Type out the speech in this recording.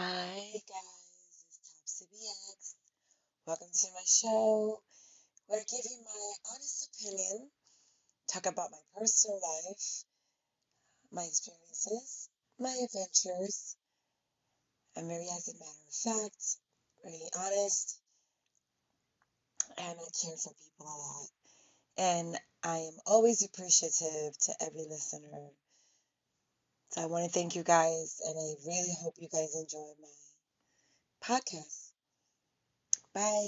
Hi guys, it's Topsy BX. Welcome to my show where I give you my honest opinion, talk about my personal life, my experiences, my adventures. I'm very, as a matter of fact, very honest, and I care for people a lot. And I am always appreciative to every listener. So I want to thank you guys, and I really hope you guys enjoy my podcast. Bye.